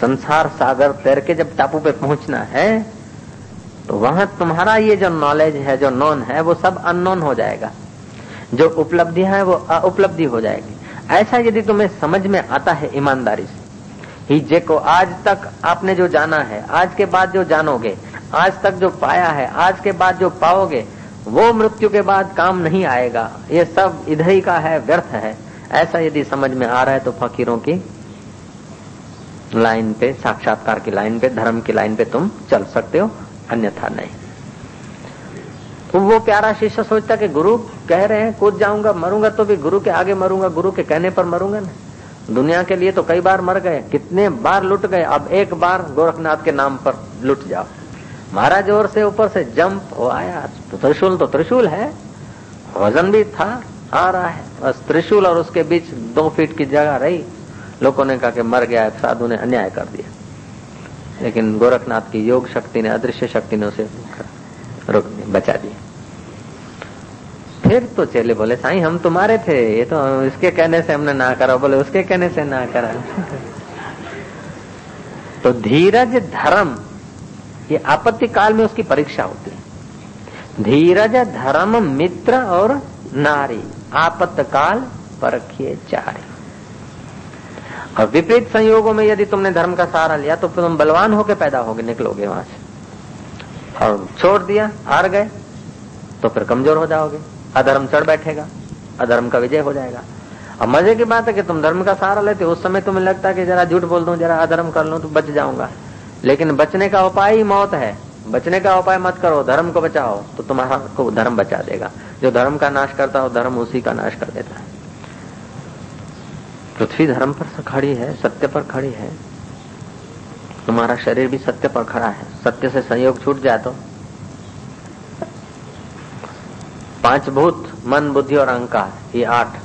संसार सागर तैर के जब टापू पे पहुँचना है तो वहाँ तुम्हारा ये जो नॉलेज है, जो नॉन है, वो सब अननोन हो जाएगा। जो उपलब्धि है, वो उपलब्धि हो जाएगी। ऐसा यदि तुम्हें समझ में आता है ईमानदारी से ही जे को आज तक आपने जो जाना है, आज के बाद जो जानोगे आज तक जो पाया है, आज के बाद जो पाओगे, वो मृत्यु के बाद काम नहीं आएगा। ये सब इधर ही का है, व्यर्थ है। ऐसा यदि समझ में आ रहा है तो फकीरों की लाइन पे, साक्षात्कार की लाइन पे, धर्म की लाइन पे तुम चल सकते हो, अन्यथा नहीं। तो वो प्यारा शिष्य सोचता कि गुरु कह रहे हैं, कूद जाऊँगा, मरूँगा तो भी, गुरु के आगे मरूँगा, गुरु के कहने पर मरूँगा ना। दुनिया के लिए तो कई बार मर गए, कितने बार लुट गए, अब एक बार गोरखनाथ के नाम पर लुट जाओ। महाराज और से ऊपर से जंप हो आया। तो त्रिशूल तो त्रिशूल है। वज़न भी था, आ रहा है। बस त्रिशूल और उसके बीच दो फीट की जगह रही। लोगों ने कहा कि मर गया साधु ने अन्याय कर दिया। लेकिन गोरखनाथ की योग शक्ति ने, अदृश्य शक्ति ने उसे रोक बचा दिया। फिर तो चले बोले, साई, हम तुम्हारे थे। ये तो इसके कहने से हमने ना करा, बोले, उसके कहने से ना करा। तो धीरज धर्म ये आपत्ति काल में उसकी परीक्षा होती है। धीरज, धर्म, मित्र और नारी आपत्तकाल परखिए चारे। और विपरीत संयोगों में यदि तुमने धर्म का सहारा लिया तो तुम बलवान होकर पैदा होगे, निकलोगे वहाँ से। और छोड़ दिया, हार गए तो फिर कमज़ोर हो जाओगे। अधर्म चढ़ बैठेगा, अधर्म का विजय हो जाएगा। अब मज़े की बात है कि तुम धर्म का सहारा लेते हो, उस समय तुम्हें लगता है कि जरा झूठ बोल दू, जरा अधर्म कर लू तो बच जाऊँगा। लेकिन बचने का उपाय ही मौत है। बचने का उपाय मत करो, धर्म को बचाओ तो तुम्हारा को धर्म बचा देगा। जो धर्म का नाश करता हो, धर्म उसी का नाश कर देता है। पृथ्वी धर्म पर खड़ी है, सत्य पर खड़ी है। तुम्हारा शरीर भी सत्य पर खड़ा है। सत्य से संयोग छूट जाए तो। पाँच भूत, मन, बुद्धि और अहंकार, ये आठ।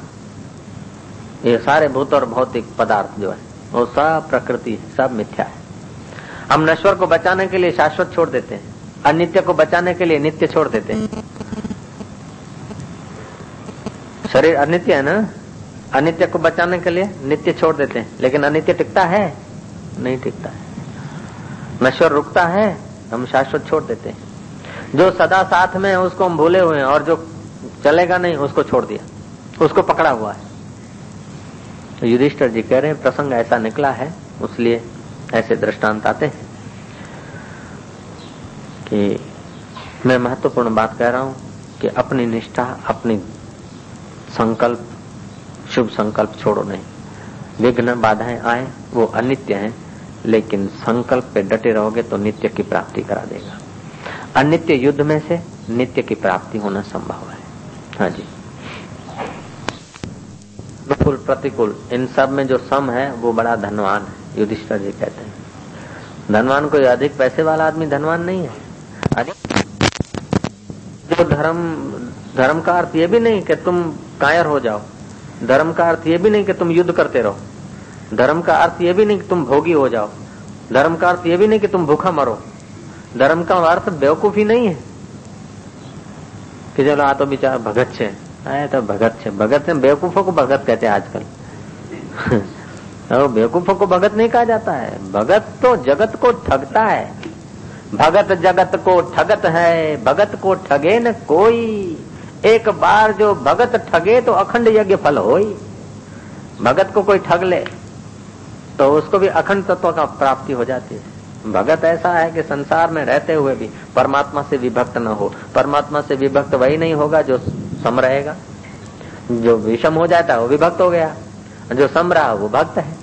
ये सारे भूत और भौतिक पदार्थ जो है, वो सब प्रकृति सब मिथ्या है। हम नश्वर को बचाने के लिए शाश्वत छोड़ देते हैं। अनित्य को बचाने के लिए नित्य छोड़ देते हैं। शरीर अनित्य है ना? अनित्य को बचाने के लिए नित्य छोड़ देते हैं। लेकिन अनित्य टिकता है? नहीं टिकता है। नश्वर रुकता है, हम शाश्वत छोड़ देते हैं। जो सदा साथ में है, उसको हम भूले हुए हैं और जो चलेगा नहीं, उसको छोड़ दिया। उसको पकड़ा हुआ है। तो युधिष्ठर जी कह रहे हैं, प्रसंग ऐसा निकला है, उसलिए ऐसे दृष्टांत आते हैं कि मैं महत्वपूर्ण बात कह रहा हूँ कि अपनी निष्ठा, अपनी संकल्प, शुभ संकल्प छोड़ो नहीं। विघ्न बाधाएँ आए, वो अनित्य हैं, लेकिन संकल्प पे डटे रहोगे तो नित्य की प्राप्ति करा देगा। अनित्य युद्ध में से नित्य की प्राप्ति होना संभव है। हाँ जी। अनुकूल, प्रतिकूल, इन सब में जो सम है, वो बड़ा धनवान है। युधिष्ठर जी कहते हैं। धनवान कोई अधिक पैसे वाला आदमी धनवान नहीं है। अधिक जो धर्म धर्म का अर्थ ये भी नहीं कि तुम कायर हो जाओ। धर्म का अर्थ ये भी नहीं कि तुम युद्ध करते रहो। धर्म का अर्थ ये भी नहीं कि तुम भोगी हो जाओ। धर्म का अर्थ ये भी नहीं कि तुम भूखा मरो। धर्म का अर्थ बेवकूफ़ी नहीं है। कि चलो, आ तो बिचार भगत छे। आया तो भगत छे। भगत से बेवकूफों को भगत कहते हैं आजकल। (laughs) और बेवकूफों को भगत नहीं कहा जाता है। भगत तो जगत को ठगता है। भगत जगत को ठगत है, भगत को ठगे न कोई। एक बार जो भगत ठगे तो अखंड यज्ञ फल हो भगत को कोई ठग ले तो उसको भी अखंड तत्व का प्राप्ति हो जाती है। भगत ऐसा है कि संसार में रहते हुए भी परमात्मा से विभक्त न हो। परमात्मा से विभक्त वही नहीं होगा जो सम रहेगा। जो विषम हो जाता है, वो विभक्त हो गया। जो सम रहा वो भक्त है।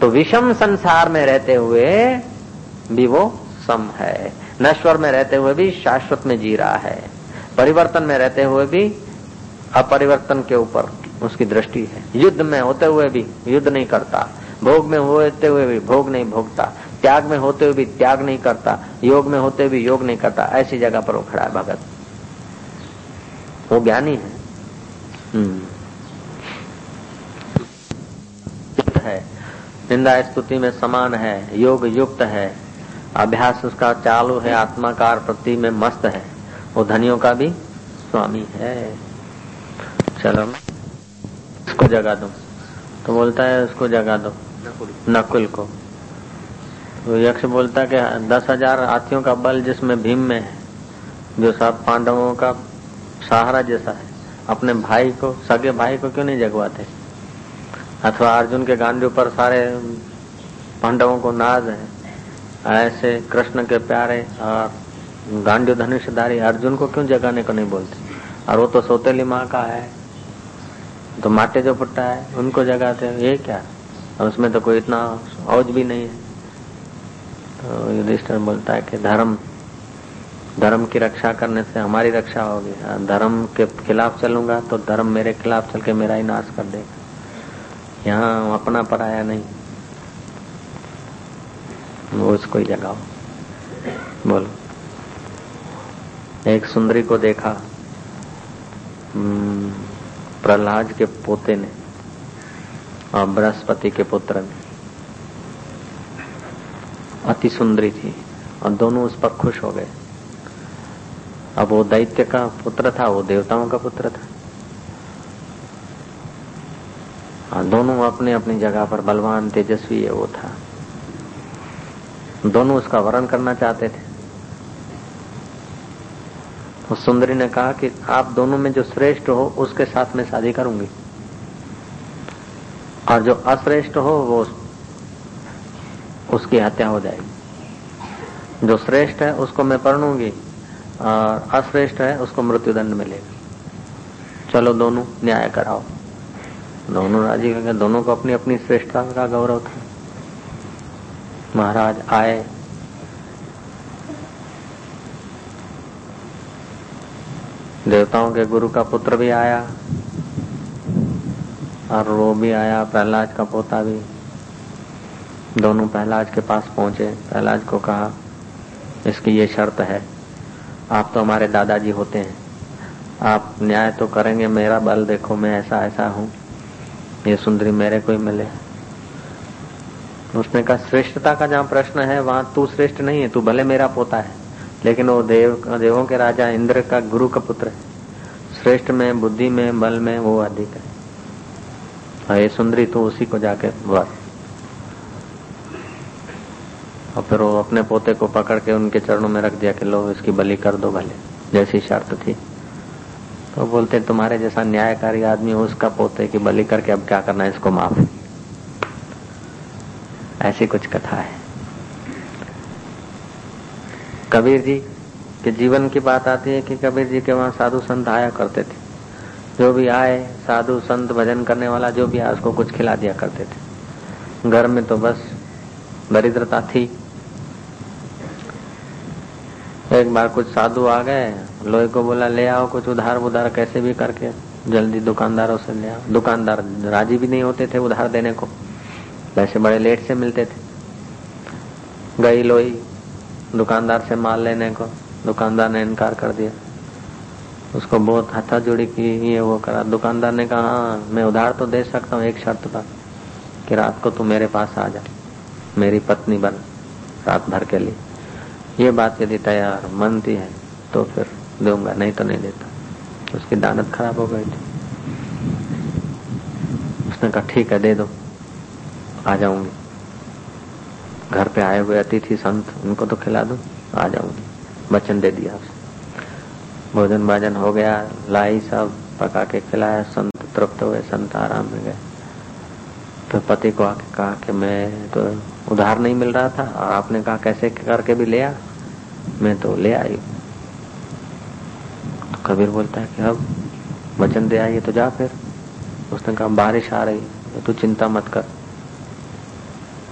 तो विषम संसार में रहते हुए भी वो सम है। नश्वर में रहते हुए भी शाश्वत में जी रहा है। परिवर्तन में रहते हुए भी अपरिवर्तन के ऊपर उसकी दृष्टि है। युद्ध में होते हुए भी युद्ध नहीं करता। भोग में होते हुए भी भोग नहीं भोगता। त्याग में होते हुए भी त्याग नहीं करता। योग में होते हुए भी योग नहीं करता। ऐसी जगह पर वो खड़ा है भगत। वो ज्ञानी है। हम्म। निंदा स्तुति में समान है योग युक्त है। अभ्यास उसका चालू है आत्माकार प्रति में मस्त है। वो धनियों का भी स्वामी है। चलो इसको जगा दो। तो बोलता है उसको जगा दो। नकुल को। तो यक्ष बोलता कि दस हज़ार हाथियों का बल जिसमें भीम में है जो सब पांडवों का सहारा जैसा है अपने भाई को सगे भाई को क्यों नहीं जगवाते? अथवा अर्जुन के गांधी पर सारे पांडवों को नाज है। ऐसे कृष्ण के प्यारे और गांधी धनुषधारी अर्जुन को क्यों जगाने को नहीं बोलते? और वो तो सौतेली माँ का है। तो माटे जो पुट्टा है उनको जगाते हैं। ये क्या? और उसमें तो कोई इतना औज भी नहीं है। तो युधिष्ठर बोलता है कि धर्म धर्म की रक्षा करने से हमारी रक्षा होगी। हाँ, धर्म के खिलाफ चलूँगा तो धर्म मेरे खिलाफ चल के मेरा ही नाश कर देगा। यहाँ अपना पराया नहीं। वो उसको ही। जगाओ बोलो। एक सुंदरी को देखा। हम्म, प्रहलाद के पोते ने और बृहस्पति के पुत्र ने। अति सुंदरी थी और दोनों उस पर खुश हो गए। अब वो दैत्य का पुत्र था वो देवताओं का पुत्र था हाँ दोनों अपने अपनी जगह पर बलवान, तेजस्वी है वो था। दोनों उसका वर्ण करना चाहते थे। उस सुंदरी ने कहा कि आप दोनों में जो श्रेष्ठ हो, उसके साथ में शादी करूँगी। और जो अश्रेष्ठ हो, वो उसकी हत्या हो जाएगी। जो श्रेष्ठ है, उसको मैं पढ़ूँगी, और अश्रेष्ठ है, उसको मृत्युदंड मिलेगा। चलो दोनों न्याय कराओ। दोनों राज़ी हो गए दोनों को अपनी अपनी श्रेष्ठता का गौरव था। महाराज आए। देवताओं के गुरु का पुत्र भी आया और वो भी आया, प्रहलाद का पोता भी। दोनों प्रहलाद के पास पहुँचे। प्रहलाद को कहा, इसकी ये शर्त है, आप तो हमारे दादाजी होते हैं। आप न्याय तो करेंगे, मेरा बल देखो, मैं ऐसा ऐसा हूँ। ये सुंदरी मेरे को ही मिले। उसने कहा, श्रेष्ठता का जहाँ प्रश्न है, वहाँ तू श्रेष्ठ नहीं है, तू भले मेरा पोता है, लेकिन वो देव, देवों के राजा इंद्र का गुरु का पुत्र है। श्रेष्ठ में, बुद्धि में, बल में वो अधिक है। ये सुंदरी तो उसी को जाके वर। और फिर वो अपने पोते को पकड़ के उनके चरणों में रख दिया कि लो, इसकी बलि कर दो भले, जैसी शर्त थी। तो बोलते तुम्हारे जैसा न्यायकारी आदमी हो, उसका पोते की बलि करके अब क्या करना है, इसको माफ़। ऐसी कुछ कथा है। कबीर जी के जीवन की बात आती है कि कबीर जी के वहाँ साधु संत आया करते थे। जो भी आए, साधु संत भजन करने वाला जो भी आया, उसको कुछ खिला दिया करते थे। घर में तो बस दरिद्रता थी एक बार कुछ साधु आ गए, लोहे को बोला, ले आओ, कुछ उधार उधार कैसे भी करके जल्दी दुकानदारों से ले आओ। दुकानदार राज़ी भी नहीं होते थे उधार देने को, पैसे बड़े लेट से मिलते थे। गई लोही दुकानदार से माल लेने को, दुकानदार ने इनकार कर दिया। उसको बहुत हथा जुड़ी की, ये वो करा। दुकानदार ने कहा हाँ मैं उधार तो दे सकता हूँ, एक शर्त पर, कि रात को तू मेरे पास आ जा, मेरी पत्नी बन, रात भर के लिए। ये बात यदि तैयार मनती है तो फिर दूँगा, नहीं तो नहीं देता। उसकी दानत खराब हो गई थी। उसने कहा, ठीक है, दे दो, आ जाऊँगी। घर पे आए हुए अतिथि, संत, उनको तो खिला दो, आ जाऊँगी। वचन दे दिया उसने। भोजन भाजन हो गया, लाई सब, पका के खिलाया, संत तृप्त हुए, संत आराम में गए। तो पति को आके कहा कि मैं तो उधार नहीं मिल रहा था, और आपने कहा, कैसे करके भी ले आ? मैं तो ले आई। तो कबीर बोलता है कि अब वचन दे आइए तो जा फिर। उसने कहा, बारिश आ रही है, तू चिंता मत कर।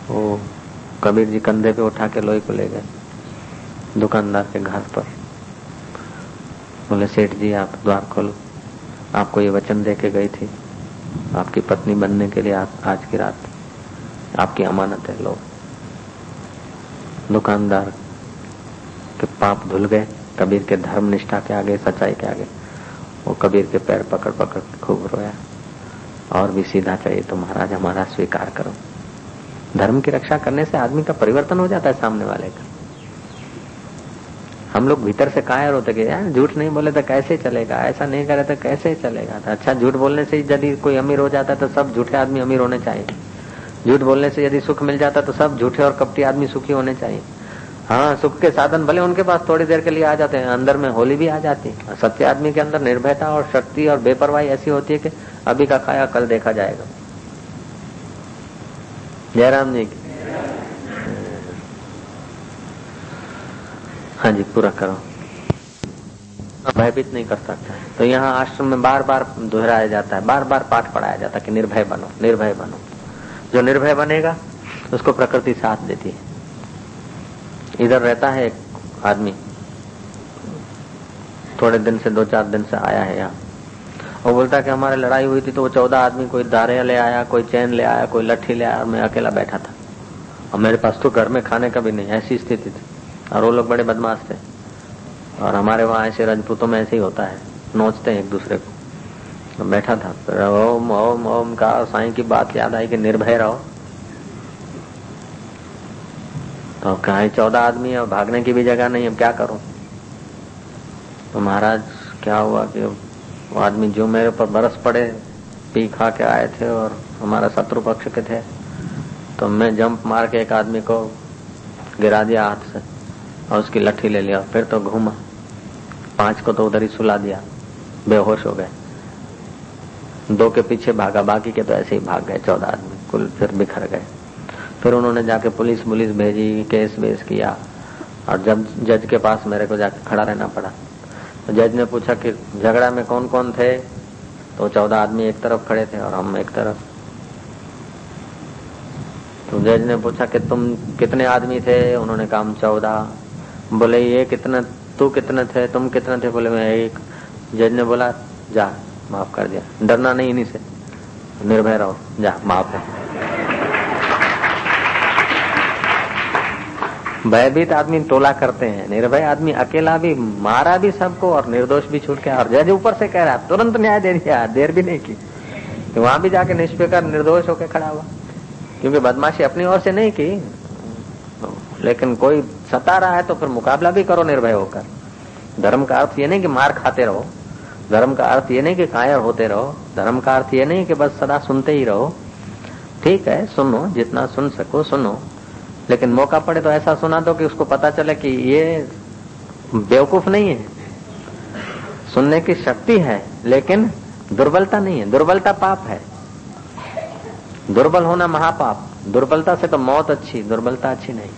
वो कबीर जी कंधे पे उठा के लोही को ले गए, दुकानदार के घर पर। बोले, सेठ जी, आप द्वार खोलो। आपको ये वचन दे के गई थी। आपकी पत्नी बनने के लिए आज की रात आपकी अमानत है, लो। दुकानदार के पाप धुल गए, कबीर के धर्म निष्ठा के आगे, सच्चाई के आगे। वो कबीर के पैर पकड़ पकड़ खूब रोया। और भी सीधा चाहिए तो महाराज, हमारा स्वीकार करो। धर्म की रक्षा करने से आदमी का परिवर्तन हो जाता है सामने वाले का। हम लोग भीतर से कायर होते कि यार, झूठ नहीं बोले तो कैसे चलेगा? ऐसा नहीं करे तो कैसे चलेगा? तो अच्छा झूठ बोलने से यदि कोई अमीर हो जाता है तो सब झूठे आदमी अमीर होने चाहिए। झूठ बोलने से यदि सुख मिल जाता तो सब झूठे और कपटी आदमी सुखी होने चाहिए। हाँ सुख के साधन भले उनके पास थोड़ी देर के लिए आ जाते हैं, अंदर में होली भी आ जाती है। सत्य आदमी के अंदर निर्भयता और शक्ति और बेपरवाही ऐसी होती है कि अभी का खाया कल देखा जाएगा। जयराम जी हाँ जी, पूरा करो। भयभीत नहीं कर सकता। तो यहाँ आश्रम में बार बार दोहराया जाता है बार बार पाठ पढ़ाया जाता है कि निर्भय बनो निर्भय बनो। जो निर्भय बनेगा, उसको प्रकृति साथ देती है। इधर रहता है एक आदमी। थोड़े दिन से दो चार दिन से आया है यहाँ। और बोलता कि हमारे लड़ाई हुई थी तो वो चौदह आदमी कोई दारे ले आया, कोई चैन ले आया, कोई लट्ठी ले आया और मैं अकेला बैठा था। और मेरे पास तो घर में खाने का भी नहीं, ऐसी स्थिति थी। और वो लोग बड़े बदमाश थे। और हमारे वहाँ ऐसे राजपूतों में ऐसे ही होता है, नोचते हैं एक दूसरे को। तो बैठा था ओम ओम ओम का साईं की बात याद आई कि निर्भय रहो। तो कहा चौदह आदमी है भागने की भी जगह नहीं, अब क्या करूँ? तो महाराज, क्या हुआ कि वो आदमी जो मेरे ऊपर बरस पड़े, पी खा के आए थे और हमारा शत्रु पक्ष के थे तो मैं जंप मार के एक आदमी को गिरा दिया हाथ से और उसकी लट्ठी ले लिया। फिर तो घूमा। पाँच को तो उधर ही सुला दिया। बेहोश हो गए। दो के पीछे भागा, बाकी के तो ऐसे ही भाग गए, चौदह आदमी। कुल फिर बिखर गए। फिर उन्होंने जाके पुलिस पुलिस भेजी, केस वेस किया, और जब जज के पास मेरे को जाके खड़ा रहना पड़ा। तो जज ने पूछा कि झगड़ा में कौन कौन थे? तो चौदह आदमी एक तरफ़ खड़े थे और हम एक तरफ़। तो जज ने पूछा कि तुम कितने आदमी थे? उन्होंने कहा, हम चौदह। बोले, ये कितने, तू कितने थे? तुम कितने थे? बोले, मैं एक। जज ने बोला, जा, माफ़ कर दिया। डरना नहीं इन्हीं से। निर्भय रहो। जा, माफ़ है। भयभीत आदमी टोला करते हैं, निर्भय आदमी, अकेला भी, मारा भी सबको और निर्दोष भी छूट गया और जज ऊपर से कह रहा तुरंत न्याय दे दिया, देर भी नहीं की। तो वहाँ भी जाके निष्पेकर निर्दोष होकर खड़ा हुआ। क्योंकि बदमाशी अपनी ओर से नहीं की, लेकिन कोई सता रहा है तो फिर मुकाबला भी करो निर्भय होकर। धर्म का अर्थ ये नहीं कि मार खाते रहो, धर्म का अर्थ ये नहीं कि कायर होते रहो, धर्म का अर्थ ये नहीं कि बस सदा सुनते ही रहो। ठीक है, सुनो, जितना सुन सको सुनो। लेकिन मौका पड़े तो ऐसा सुना दो कि उसको पता चले कि ये बेवकूफ़ नहीं है। सुनने की शक्ति है, लेकिन दुर्बलता नहीं है। दुर्बलता पाप है। दुर्बल होना महापाप। दुर्बलता से तो मौत अच्छी, दुर्बलता अच्छी नहीं।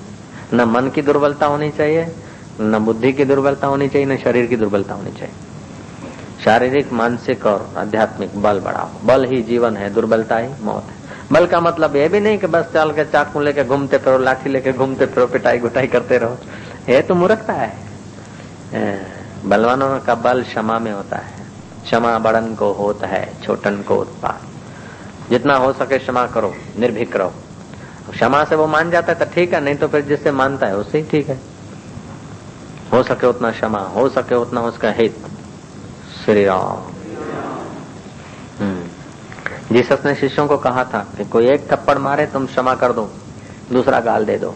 न मन की दुर्बलता होनी चाहिए, न बुद्धि की दुर्बलता होनी चाहिए, न शरीर की दुर्बलता होनी चाहिए। शारीरिक, मानसिक और आध्यात्मिक बल बढ़ाओ। बल ही जीवन है, दुर्बलता ही मौत है। बल का मतलब ये भी नहीं कि बस चल के चाकू लेके घूमते फिरो, लाठी लेके घूमते फिरो, पिटाई गुटाई करते रहो। ये तो मूर्खता है। बलवानों का बल क्षमा में होता है। क्षमा बड़न को होता है, छोटन को उत्पाद जितना हो सके क्षमा करो, निर्भीक रहो। क्षमा से वो मान जाता है तो ठीक है, नहीं तो फिर जिससे मानता है उससे ही ठीक है। हो सके उतना क्षमा, हो सके उतना उसका हित। श्री राम। जीसस ने शिष्यों को कहा था कि कोई एक थप्पड़ मारे, तुम क्षमा कर दो, दूसरा गाल दे दो।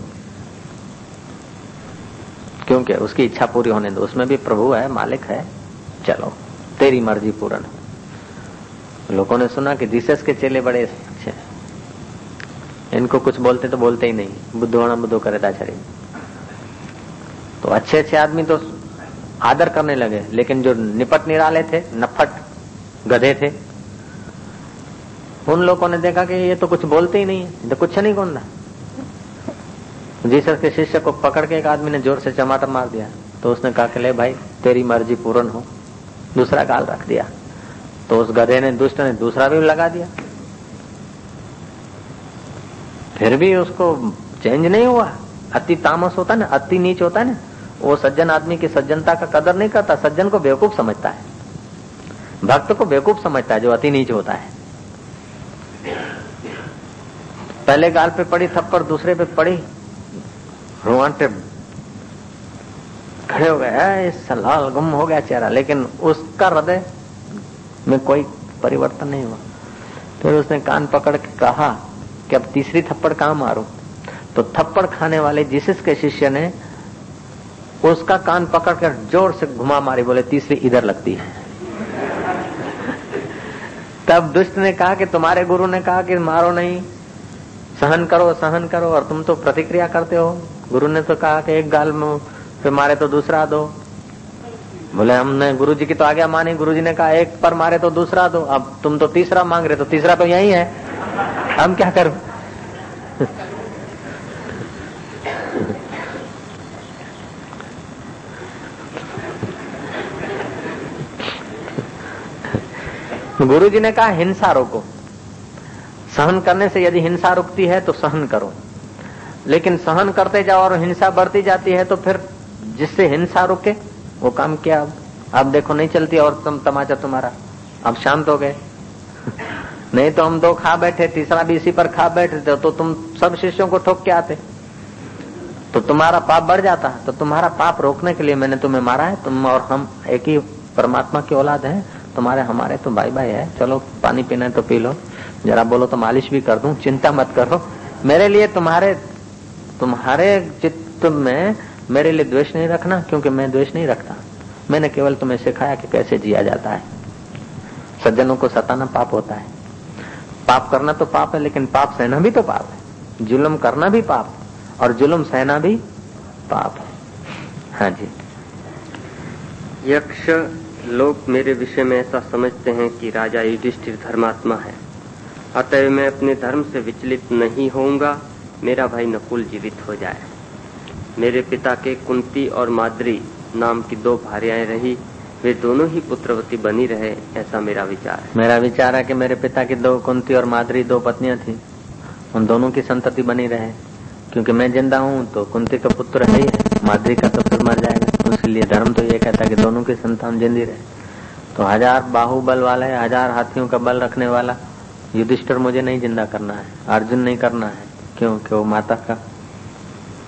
क्योंकि उसकी इच्छा पूरी होने दो, उसमें भी प्रभु है, मालिक है। चलो, तेरी मर्ज़ी पूर्ण। लोगों ने सुना कि जीसस के चेले बड़े अच्छे इनको कुछ बोलते तो बोलते ही नहीं, बुद्धो होना बुद्धो करे दाचारी तो अच्छे अच्छे आदमी तो आदर करने लगे, लेकिन जो निपट निराले थे, नफट गधे थे उन लोगों ने देखा कि ये तो कुछ बोलते ही नहीं है तो कुछ नहीं कौन जीसस के शिष्य को पकड़ के एक आदमी ने ज़ोर से चमाटर मार दिया। तो उसने कहा कि ले भाई, तेरी मर्ज़ी पूर्ण हो। दूसरा गाल रख दिया। तो उस गधे ने, दुष्ट ने दूसरा भी लगा दिया। फिर भी उसको चेंज नहीं हुआ। अति तामस होता ना, अति नीच होता है ना, वो सज्जन आदमी की सज्जनता का कदर नहीं करता, सज्जन को बेवकूफ़ समझता है। भक्त को बेवकूफ़ समझता है, जो अति नीच होता है। पहले गाल पे पड़ी, थप्पड़ दूसरे पे पड़ी। रोमांटे खड़े हो गए सलाल गुम हो गया चेहरा। लेकिन उसका हृदय में कोई परिवर्तन नहीं हुआ। फिर उसने कान पकड़ के कहा कि अब तीसरी थप्पड़ कहाँ मारू? तो थप्पड़ खाने वाले जीसस के शिष्य ने उसका कान पकड़कर ज़ोर से घुमा मारी, बोले, तीसरी इधर लगती है। तब दुष्ट ने कहा कि, तुम्हारे गुरु ने कहा कि मारो नहीं। सहन करो सहन करो और तुम तो प्रतिक्रिया करते हो। गुरु ने तो कहा कि एक गाल फिर मारे तो दूसरा दो। बोले, हमने गुरु जी की तो आज्ञा मानी। गुरु जी ने कहा, एक पर मारे तो दूसरा दो। अब तुम तो तीसरा मांग रहे तो तीसरा तो यही है। हम क्या करूँ? गुरु जी ने कहा, हिंसा रोको। सहन करने से यदि हिंसा रुकती है तो सहन करो। लेकिन सहन करते जाओ और हिंसा बढ़ती जाती है तो फिर जिससे हिंसा रुके, वो काम किया अब? अब देखो, नहीं चलती और तुम तमाचा तुम्हारा। अब शांत हो गए। (laughs) नहीं तो हम दो खा बैठे, तीसरा भी इसी पर खा बैठे थे तो तुम सब शिष्यों को ठोक के आते। तो तुम्हारा पाप बढ़ जाता तो तुम्हारा पाप रोकने के लिए मैंने तुम्हें मारा है, तुम और हम एक ही परमात्मा की औलाद है, तुम्हारे हमारे तो भाई भाई है। चलो, पानी पीना है तो पी लो। जरा बोलो तो मालिश भी कर दूँ, चिंता मत करो। मेरे लिए तुम्हारे तुम्हारे चित्त में मेरे लिए द्वेष नहीं रखना, क्योंकि मैं द्वेष नहीं रखता। मैंने केवल तुम्हें सिखाया कि कैसे जिया जाता है। सज्जनों को सताना पाप होता है। पाप करना तो पाप है, लेकिन पाप सहना भी तो पाप है। जुल्म करना भी पाप और जुल्म सहना भी पाप है। हाँ जी। यक्ष लोग मेरे विषय में ऐसा समझते हैं कि राजा युधिष्ठिर धर्मात्मा है। अतः मैं अपने धर्म से विचलित नहीं होऊँगा। मेरा भाई नकुल जीवित हो जाए। मेरे पिता के कुंती और माद्री नाम की दो भार्याएँ रही। वे दोनों ही पुत्रवती बनी रहे, ऐसा मेरा विचार है। मेरा विचार है कि मेरे पिता की दो कुंती और मादरी दो पत्नियाँ थी। उन दोनों की संतति बनी रहे। क्योंकि मैं ज़िंदा हूँ तो कुंती का पुत्र है ही है मादरी का तो फिर मर जाएगा। इसलिए धर्म तो ये कहता है कि दोनों की संतान जिंदी रहे। तो हज़ार बाहुबल वाला है, हज़ार हाथियों का बल रखने वाला। युधिष्ठर मुझे नहीं ज़िंदा करना है, अर्जुन नहीं करना है। क्योंकि वो माता का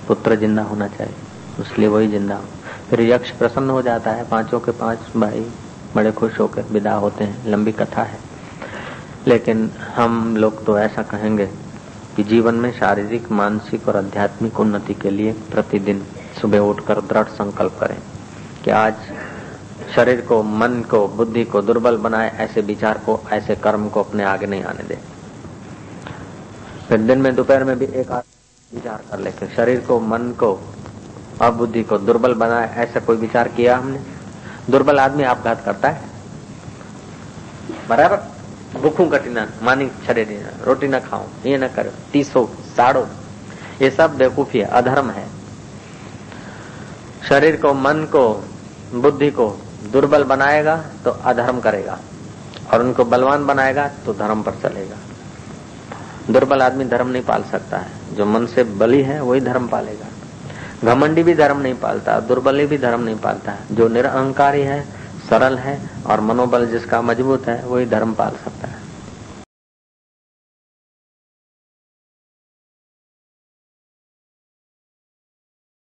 पुत्र ज़िंदा होना चाहिए इसलिए वही ज़िंदा हो। फिर यक्ष प्रसन्न हो जाता है, पाँचों के पाँच भाई बड़े खुश होकर विदा होते हैं। लंबी कथा है। लेकिन हम लोग तो ऐसा कहेंगे कि जीवन में शारीरिक, मानसिक और आध्यात्मिक उन्नति के लिए प्रतिदिन सुबह उठकर दृढ़ संकल्प करें कि आज शरीर को, मन को, बुद्धि को दुर्बल बनाए, ऐसे विचार को, ऐसे कर्म को अपने आगे नहीं आने दे। फिर दिन में, दोपहर में भी एक विचार कर ले शरीर को, मन को अबुद्धि को दुर्बल बनाए, ऐसा कोई विचार किया हमने? दुर्बल आदमी आपघात करता है। बराबर? भूखू कटिना मानी छड़े रोटी ना खाओ ये ना करो, तीसो साड़ो, ये सब बेवकूफ़ी है, अधर्म है। शरीर को, मन को, बुद्धि को दुर्बल बनाएगा तो अधर्म करेगा। और उनको बलवान बनाएगा तो धर्म पर चलेगा। दुर्बल आदमी धर्म नहीं पाल सकता है। जो मन से बली है, वही धर्म पालेगा। घमंडी भी धर्म नहीं पालता, दुर्बली भी धर्म नहीं पालता है। जो निरअहकारी है, सरल है, और मनोबल जिसका मज़बूत है, वही धर्म पाल सकता